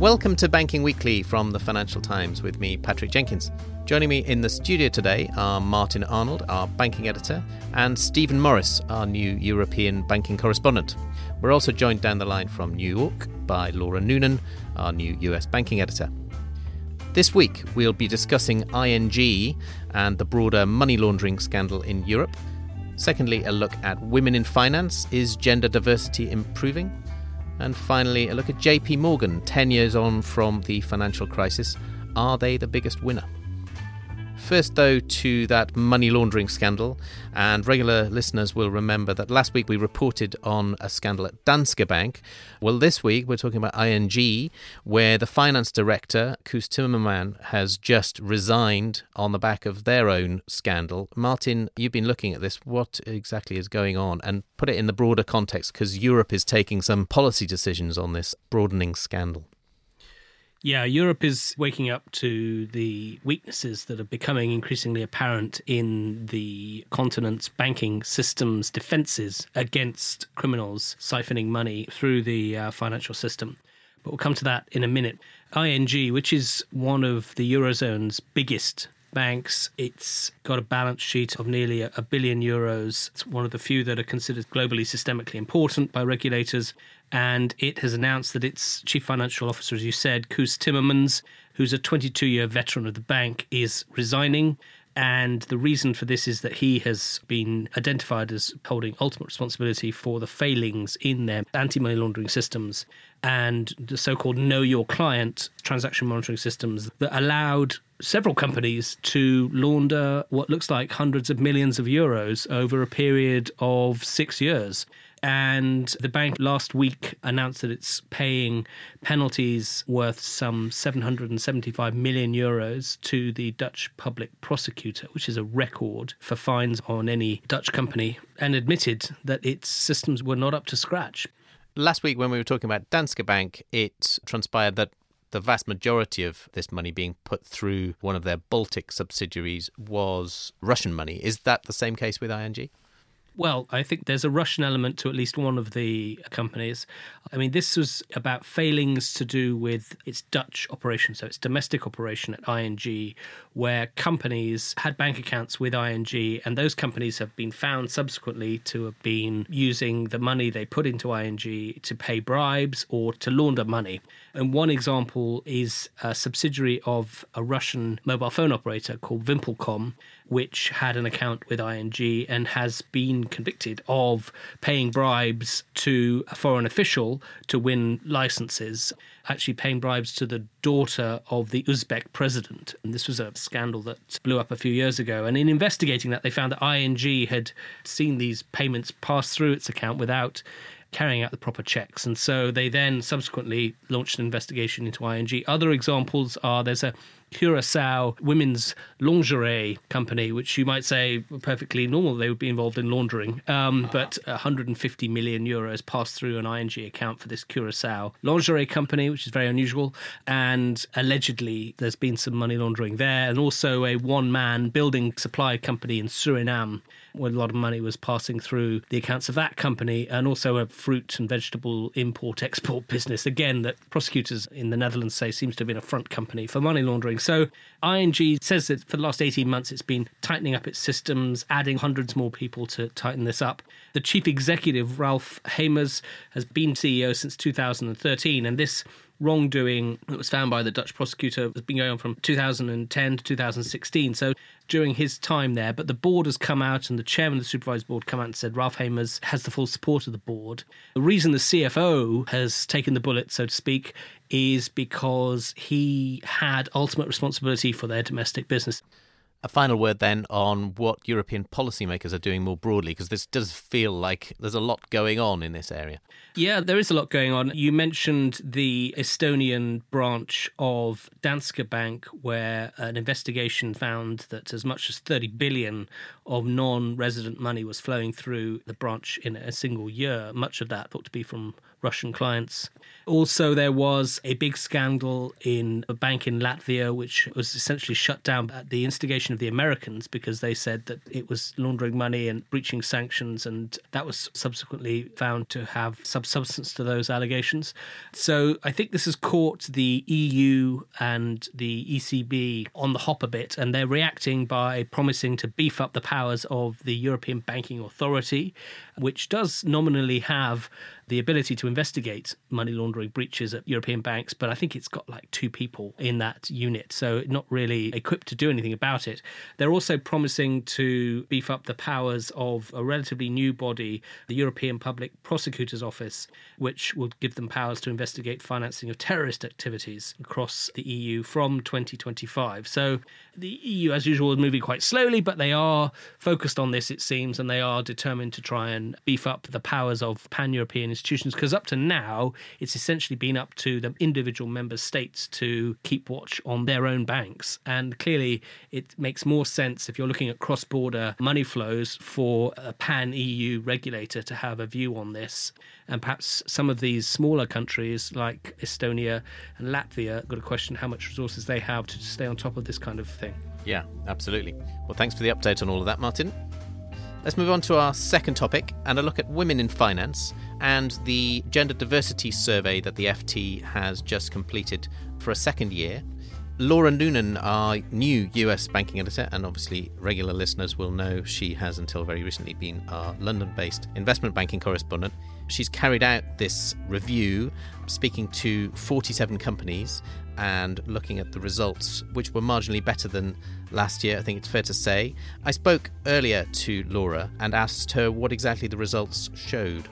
Welcome to Banking Weekly from the Financial Times with me, Patrick Jenkins. Joining me in the studio today are Martin Arnold, our banking editor, and Stephen Morris, our new European banking correspondent. We're also joined down the line from New York by Laura Noonan, our new US banking editor. This week, we'll be discussing ING and the broader money laundering scandal in Europe. Secondly, a look at women in finance. Is gender diversity improving? And finally, a look at JP Morgan, 10 years on from the financial crisis. Are they the biggest winner? First, though, to that money laundering scandal, and regular listeners will remember that last week we reported on a scandal at Danske Bank. Well, this week we're talking about ING, where the finance director, Koos Timmerman, has just resigned on the back of their own scandal. Martin, you've been looking at this. What exactly is going on? And put it in the broader context, because Europe is taking some policy decisions on this broadening scandal. Yeah, Europe is waking up to the weaknesses that are becoming increasingly apparent in the continent's banking system's defenses against criminals siphoning money through the uh, financial system. But we'll come to that in a minute. ING, which is one of the Eurozone's biggest banks. It's got a balance sheet of nearly a billion euros. It's one of the few that are considered globally systemically important by regulators and it has announced that its chief financial officer, as you said, Koos Timmermans, who's a 22 year veteran of the bank, is resigning. And the reason for this is that he has been identified as holding ultimate responsibility for the failings in their anti money laundering systems and the so called know your client transaction monitoring systems that allowed several companies to launder what looks like hundreds of millions of euros over a period of six years. And the bank last week announced that it's paying penalties worth some 775 million euros to the Dutch public prosecutor, which is a record for fines on any Dutch company, and admitted that its systems were not up to scratch. Last week, when we were talking about Danske Bank, it transpired that the vast majority of this money being put through one of their Baltic subsidiaries was Russian money. Is that the same case with ING? Well, I think there's a Russian element to at least one of the companies. I mean, this was about failings to do with its Dutch operation, so its domestic operation at ING, where companies had bank accounts with ING, and those companies have been found subsequently to have been using the money they put into ING to pay bribes or to launder money. And one example is a subsidiary of a Russian mobile phone operator called VimpelCom, which had an account with ING and has been convicted of paying bribes to a foreign official to win licenses, actually paying bribes to the daughter of the Uzbek president. And this was a scandal that blew up a few years ago. And in investigating that, they found that ING had seen these payments pass through its account without carrying out the proper checks. And so they then subsequently launched an investigation into ING. Other examples are there's a Curacao women's lingerie company, which you might say perfectly normal they would be involved in laundering. Um, but 150 million euros passed through an ING account for this Curacao lingerie company, which is very unusual. And allegedly, there's been some money laundering there, and also a one man building supply company in Suriname where a lot of money was passing through the accounts of that company, and also a fruit and vegetable import export business, again, that prosecutors in the Netherlands say seems to have been a front company for money laundering. So ING says that for the last 18 months it's been tightening up its systems, adding hundreds more people to tighten this up. The chief executive, Ralph Hamers, has been CEO since 2013, and this wrongdoing that was found by the Dutch prosecutor has been going on from 2010 to 2016. So during his time there, but the board has come out and the chairman of the supervised board come out and said Ralph Hamers has the full support of the board. The reason the CFO has taken the bullet, so to speak, is because he had ultimate responsibility for their domestic business. A final word then on what European policymakers are doing more broadly, because this does feel like there's a lot going on in this area. Yeah, there is a lot going on. You mentioned the Estonian branch of Danske Bank, where an investigation found that as much as 30 billion of non resident money was flowing through the branch in a single year, much of that thought to be from Russian clients. Also, there was a big scandal in a bank in Latvia, which was essentially shut down at the instigation of the Americans because they said that it was laundering money and breaching sanctions, and that was subsequently found to have some substance to those allegations. So I think this has caught the EU and the ECB on the hop a bit, and they're reacting by promising to beef up the powers of the European Banking Authority, which does nominally have the ability to investigate money laundering breaches at European banks, but I think it's got like two people in that unit, so not really equipped to do anything about it. They're also promising to beef up the powers of a relatively new body, the European Public Prosecutor's Office, which will give them powers to investigate financing of terrorist activities across the EU from 2025. So the EU, as usual, is moving quite slowly, but they are focused on this, it seems, and they are determined to try and beef up the powers of pan European institutions. Because up to now, it's essentially been up to the individual member states to keep watch on their own banks. And clearly, it makes more sense if you're looking at cross border money flows for a pan EU regulator to have a view on this. And perhaps some of these smaller countries like Estonia and Latvia got to question how much resources they have to stay on top of this kind of thing. Yeah, absolutely. Well, thanks for the update on all of that, Martin. Let's move on to our second topic and a look at women in finance and the gender diversity survey that the FT has just completed for a second year. Laura Noonan, our new US banking editor, and obviously regular listeners will know she has until very recently been our London based investment banking correspondent. She's carried out this review, speaking to 47 companies and looking at the results, which were marginally better than last year, I think it's fair to say. I spoke earlier to Laura and asked her what exactly the results showed.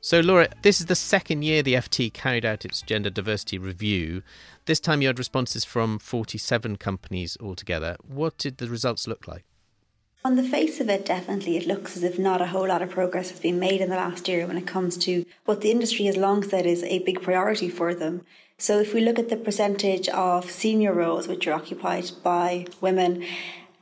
So, Laura, this is the second year the FT carried out its gender diversity review. This time you had responses from 47 companies altogether. What did the results look like? On the face of it, definitely, it looks as if not a whole lot of progress has been made in the last year when it comes to what the industry has long said is a big priority for them. So, if we look at the percentage of senior roles which are occupied by women,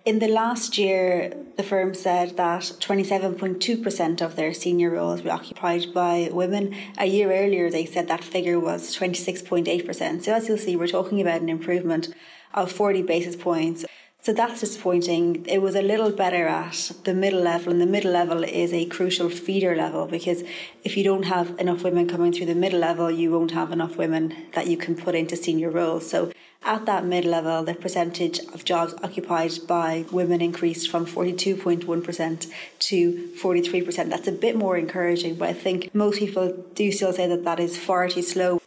in the last year, the firm said that 27.2% of their senior roles were occupied by women. A year earlier, they said that figure was 26.8%. So, as you'll see, we're talking about an improvement of 40 basis points. So that's disappointing. It was a little better at the middle level, and the middle level is a crucial feeder level because if you don't have enough women coming through the middle level, you won't have enough women that you can put into senior roles. So at that mid level, the percentage of jobs occupied by women increased from 42.1% to 43%. That's a bit more encouraging, but I think most people do still say that that is far too slow.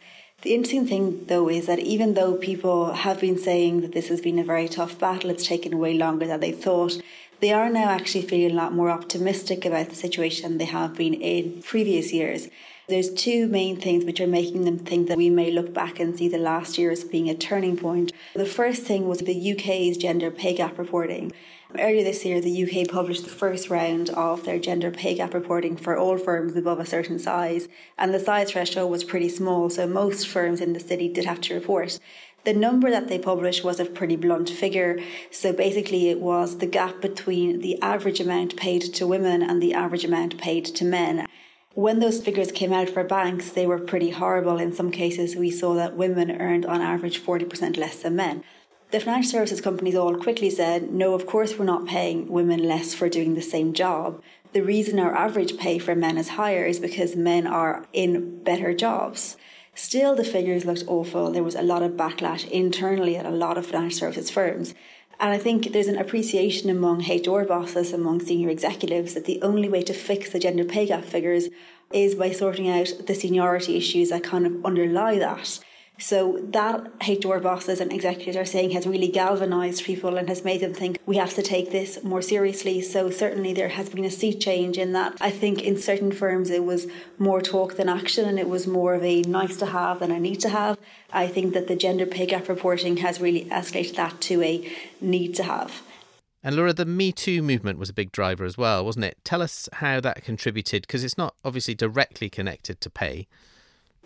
The interesting thing, though, is that even though people have been saying that this has been a very tough battle, it's taken way longer than they thought, they are now actually feeling a lot more optimistic about the situation they have been in previous years. There's two main things which are making them think that we may look back and see the last year as being a turning point. The first thing was the UK's gender pay gap reporting. Earlier this year, the UK published the first round of their gender pay gap reporting for all firms above a certain size, and the size threshold was pretty small, so most firms in the city did have to report. The number that they published was a pretty blunt figure. So basically, it was the gap between the average amount paid to women and the average amount paid to men. When those figures came out for banks, they were pretty horrible. In some cases, we saw that women earned on average 40% less than men. The financial services companies all quickly said, no, of course, we're not paying women less for doing the same job. The reason our average pay for men is higher is because men are in better jobs. Still, the figures looked awful. There was a lot of backlash internally at a lot of financial services firms. And I think there's an appreciation among HR bosses, among senior executives, that the only way to fix the gender pay gap figures is by sorting out the seniority issues that kind of underlie that. So that HR bosses and executives are saying has really galvanized people and has made them think we have to take this more seriously. So certainly there has been a sea change in that. I think in certain firms it was more talk than action and it was more of a nice to have than a need to have. I think that the gender pay gap reporting has really escalated that to a need to have. And Laura, the Me Too movement was a big driver as well, wasn't it? Tell us how that contributed, because it's not obviously directly connected to pay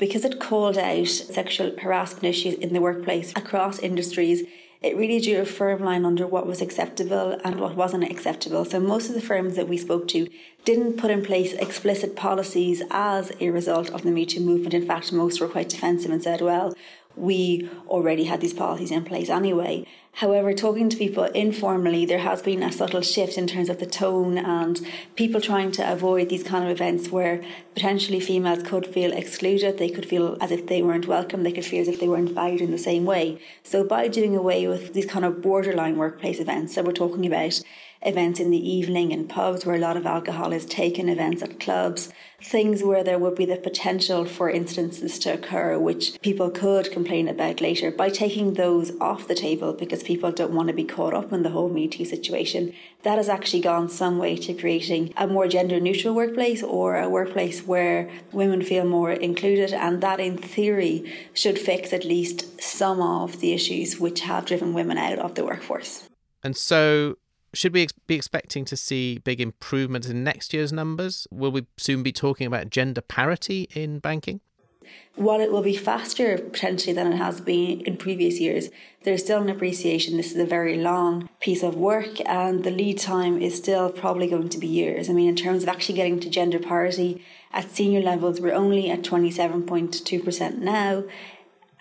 because it called out sexual harassment issues in the workplace across industries. It really drew a firm line under what was acceptable and what wasn't acceptable. So, most of the firms that we spoke to didn't put in place explicit policies as a result of the Me Too movement. In fact, most were quite defensive and said, well, we already had these policies in place anyway. However, talking to people informally, there has been a subtle shift in terms of the tone and people trying to avoid these kind of events where potentially females could feel excluded, they could feel as if they weren't welcome, they could feel as if they weren't valued in the same way. So, by doing away with these kind of borderline workplace events, so we're talking about events in the evening in pubs where a lot of alcohol is taken, events at clubs, things where there would be the potential for incidences to occur, which people could complain about later, by taking those off the table because people don't want to be caught up in the whole Me Too situation. That has actually gone some way to creating a more gender neutral workplace or a workplace where women feel more included, and that in theory should fix at least some of the issues which have driven women out of the workforce. And so should we be expecting to see big improvements in next year's numbers? Will we soon be talking about gender parity in banking? While it will be faster potentially than it has been in previous years, there's still an appreciation this is a very long piece of work and the lead time is still probably going to be years. I mean, in terms of actually getting to gender parity at senior levels, we're only at 27.2% now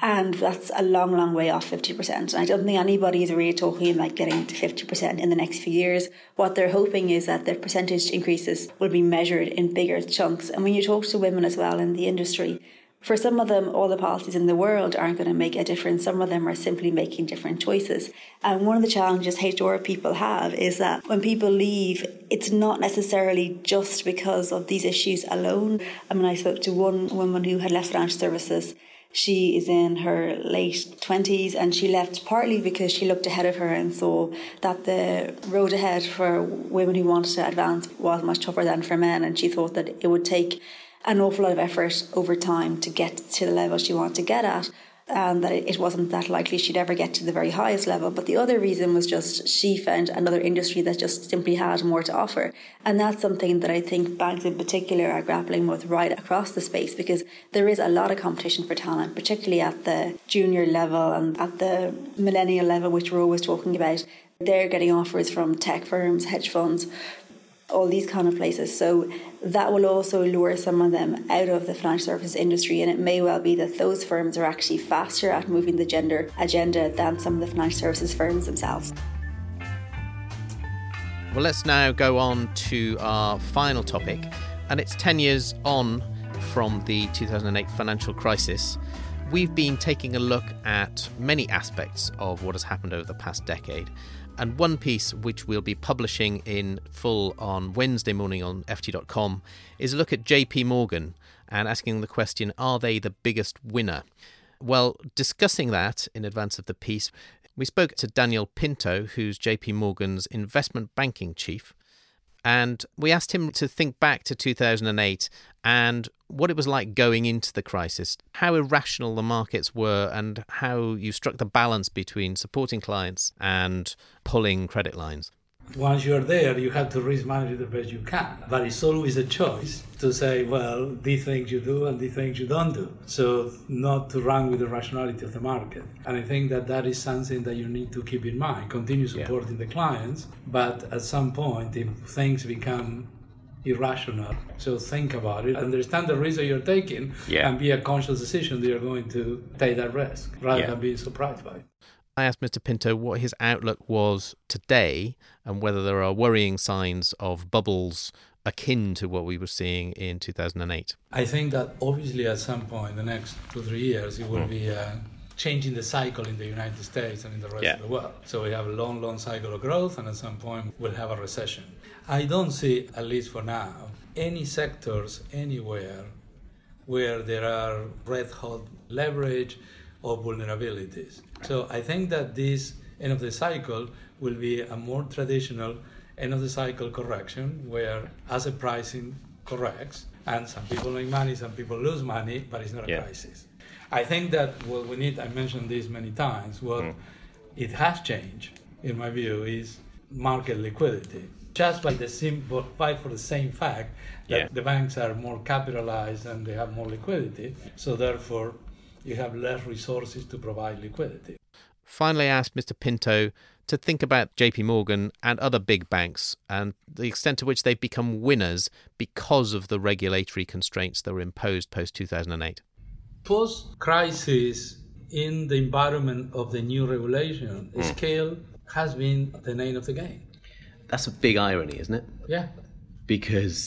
and that's a long, long way off 50%. And I don't think anybody is really talking about getting to 50% in the next few years. What they're hoping is that their percentage increases will be measured in bigger chunks. And when you talk to women as well in the industry, for some of them, all the policies in the world aren't going to make a difference. Some of them are simply making different choices. And one of the challenges HR people have is that when people leave, it's not necessarily just because of these issues alone. I mean, I spoke to one woman who had left financial services she is in her late 20s and she left partly because she looked ahead of her and saw that the road ahead for women who wanted to advance was much tougher than for men. And she thought that it would take an awful lot of effort over time to get to the level she wanted to get at and that it wasn't that likely she'd ever get to the very highest level. But the other reason was just she found another industry that just simply had more to offer. And that's something that I think banks in particular are grappling with right across the space because there is a lot of competition for talent, particularly at the junior level and at the millennial level, which we're always talking about. They're getting offers from tech firms, hedge funds, all these kind of places. So that will also lure some of them out of the financial services industry. And it may well be that those firms are actually faster at moving the gender agenda than some of the financial services firms themselves. Well, let's now go on to our final topic, and it's 10 years on from the 2008 financial crisis. We've been taking a look at many aspects of what has happened over the past decade. And one piece which we'll be publishing in full on Wednesday morning on FT.com is a look at JP Morgan and asking the question Are they the biggest winner? Well, discussing that in advance of the piece, we spoke to Daniel Pinto, who's JP Morgan's investment banking chief, and we asked him to think back to 2008 and what it was like going into the crisis, how irrational the markets were, and how you struck the balance between supporting clients and pulling credit lines once you're there, you have to risk manage the best you can. But it's always a choice to say, well, these things you do and these things you don't do. So not to run with the rationality of the market. And I think that that is something that you need to keep in mind. Continue supporting yeah. the clients, but at some point, if things become irrational. So think about it, understand the risk you're taking, yeah. and be a conscious decision that you're going to take that risk rather yeah. than being surprised by it. I asked Mr. Pinto what his outlook was today and whether there are worrying signs of bubbles akin to what we were seeing in 2008. I think that obviously at some point in the next two, three years, it will mm. be uh, changing the cycle in the United States and in the rest yeah. of the world. So we have a long, long cycle of growth, and at some point we'll have a recession. I don't see, at least for now, any sectors anywhere where there are red hot leverage or vulnerabilities. So I think that this end of the cycle will be a more traditional end of the cycle correction where asset pricing corrects and some people make money, some people lose money, but it's not a yeah. crisis. I think that what we need, I mentioned this many times, what mm. it has changed, in my view, is market liquidity. Just by the simple, by for the same fact that yeah. the banks are more capitalized and they have more liquidity, so therefore you have less resources to provide liquidity. Finally, I asked Mr. Pinto to think about JP Morgan and other big banks and the extent to which they've become winners because of the regulatory constraints that were imposed post 2008. Post crisis, in the environment of the new regulation, mm. scale has been the name of the game. That's a big irony, isn't it? Yeah. Because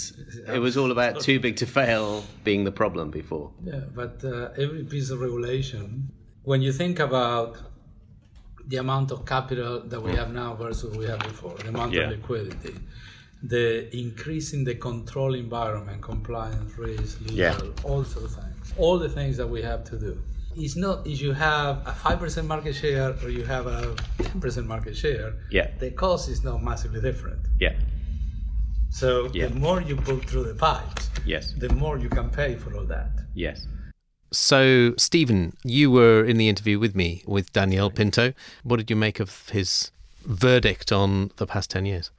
it was all about too big to fail being the problem before. Yeah, but uh, every piece of regulation, when you think about the amount of capital that we have now versus what we had before, the amount yeah. of liquidity, the increase in the control environment, compliance, risk, legal, yeah. all sorts of things, all the things that we have to do. It's not if you have a five percent market share or you have a ten percent market share. Yeah. The cost is not massively different. Yeah. So yeah. the more you pull through the pipes, yes, the more you can pay for all that. Yes. So, Stephen, you were in the interview with me with Daniel Pinto. What did you make of his verdict on the past 10 years?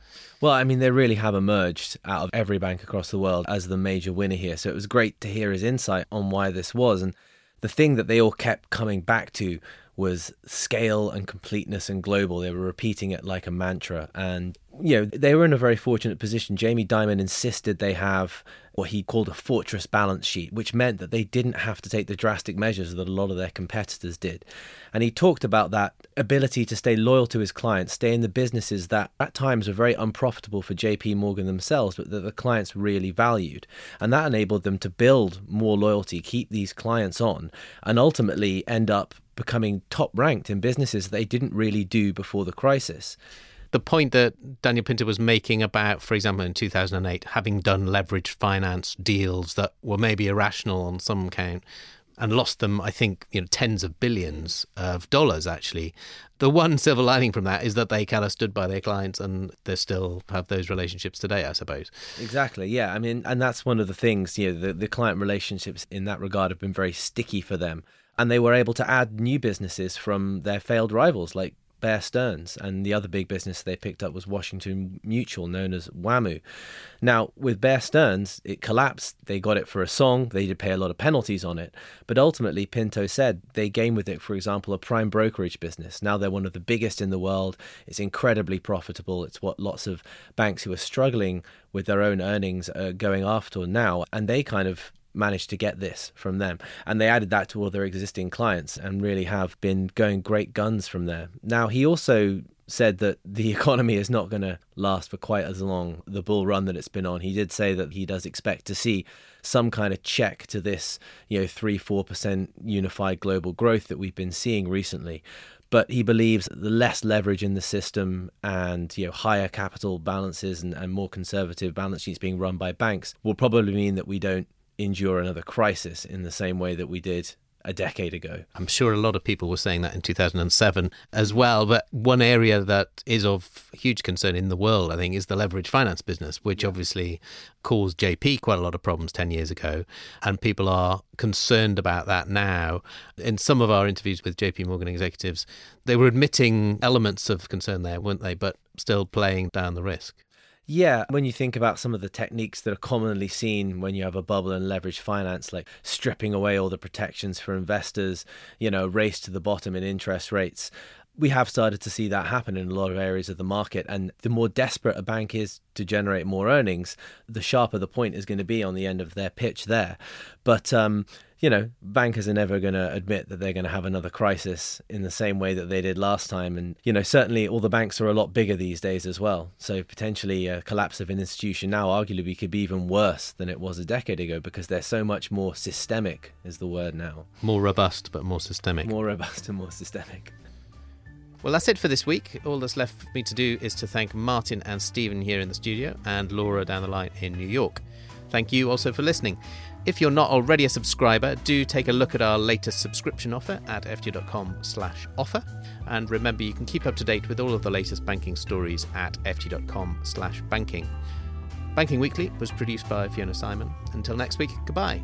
Well, I mean, they really have emerged out of every bank across the world as the major winner here. So it was great to hear his insight on why this was. And the thing that they all kept coming back to was scale and completeness and global. They were repeating it like a mantra. And, you know, they were in a very fortunate position. Jamie Dimon insisted they have what he called a fortress balance sheet, which meant that they didn't have to take the drastic measures that a lot of their competitors did. And he talked about that ability to stay loyal to his clients, stay in the businesses that at times were very unprofitable for JP Morgan themselves, but that the clients really valued. And that enabled them to build more loyalty, keep these clients on, and ultimately end up becoming top ranked in businesses they didn't really do before the crisis. The point that Daniel Pinto was making about, for example, in 2008, having done leveraged finance deals that were maybe irrational on some count and lost them, I think, you know, tens of billions of dollars actually. The one silver lining from that is that they kind of stood by their clients and they still have those relationships today, I suppose. Exactly. Yeah. I mean, and that's one of the things, you know, the, the client relationships in that regard have been very sticky for them and they were able to add new businesses from their failed rivals like Bear Stearns, and the other big business they picked up was Washington Mutual, known as WAMU. Now, with Bear Stearns, it collapsed. They got it for a song. They did pay a lot of penalties on it. But ultimately, Pinto said they gained with it, for example, a prime brokerage business. Now they're one of the biggest in the world. It's incredibly profitable. It's what lots of banks who are struggling with their own earnings are going after now. And they kind of managed to get this from them. And they added that to all their existing clients and really have been going great guns from there. Now, he also said that the economy is not going to last for quite as long the bull run that it's been on he did say that he does expect to see some kind of check to this you know 3 4% unified global growth that we've been seeing recently but he believes the less leverage in the system and you know higher capital balances and, and more conservative balance sheets being run by banks will probably mean that we don't endure another crisis in the same way that we did a decade ago. I'm sure a lot of people were saying that in 2007 as well. But one area that is of huge concern in the world, I think, is the leverage finance business, which yeah. obviously caused JP quite a lot of problems 10 years ago. And people are concerned about that now. In some of our interviews with JP Morgan executives, they were admitting elements of concern there, weren't they? But still playing down the risk. Yeah, when you think about some of the techniques that are commonly seen when you have a bubble in leverage finance, like stripping away all the protections for investors, you know, race to the bottom in interest rates, we have started to see that happen in a lot of areas of the market. And the more desperate a bank is to generate more earnings, the sharper the point is going to be on the end of their pitch there. But, um, you know, bankers are never going to admit that they're going to have another crisis in the same way that they did last time. And, you know, certainly all the banks are a lot bigger these days as well. So potentially a collapse of an institution now arguably could be even worse than it was a decade ago because they're so much more systemic, is the word now. More robust, but more systemic. More robust and more systemic. Well, that's it for this week. All that's left for me to do is to thank Martin and Stephen here in the studio and Laura down the line in New York. Thank you also for listening. If you're not already a subscriber, do take a look at our latest subscription offer at ft.com slash offer. And remember, you can keep up to date with all of the latest banking stories at ft.com slash banking. Banking Weekly was produced by Fiona Simon. Until next week, goodbye.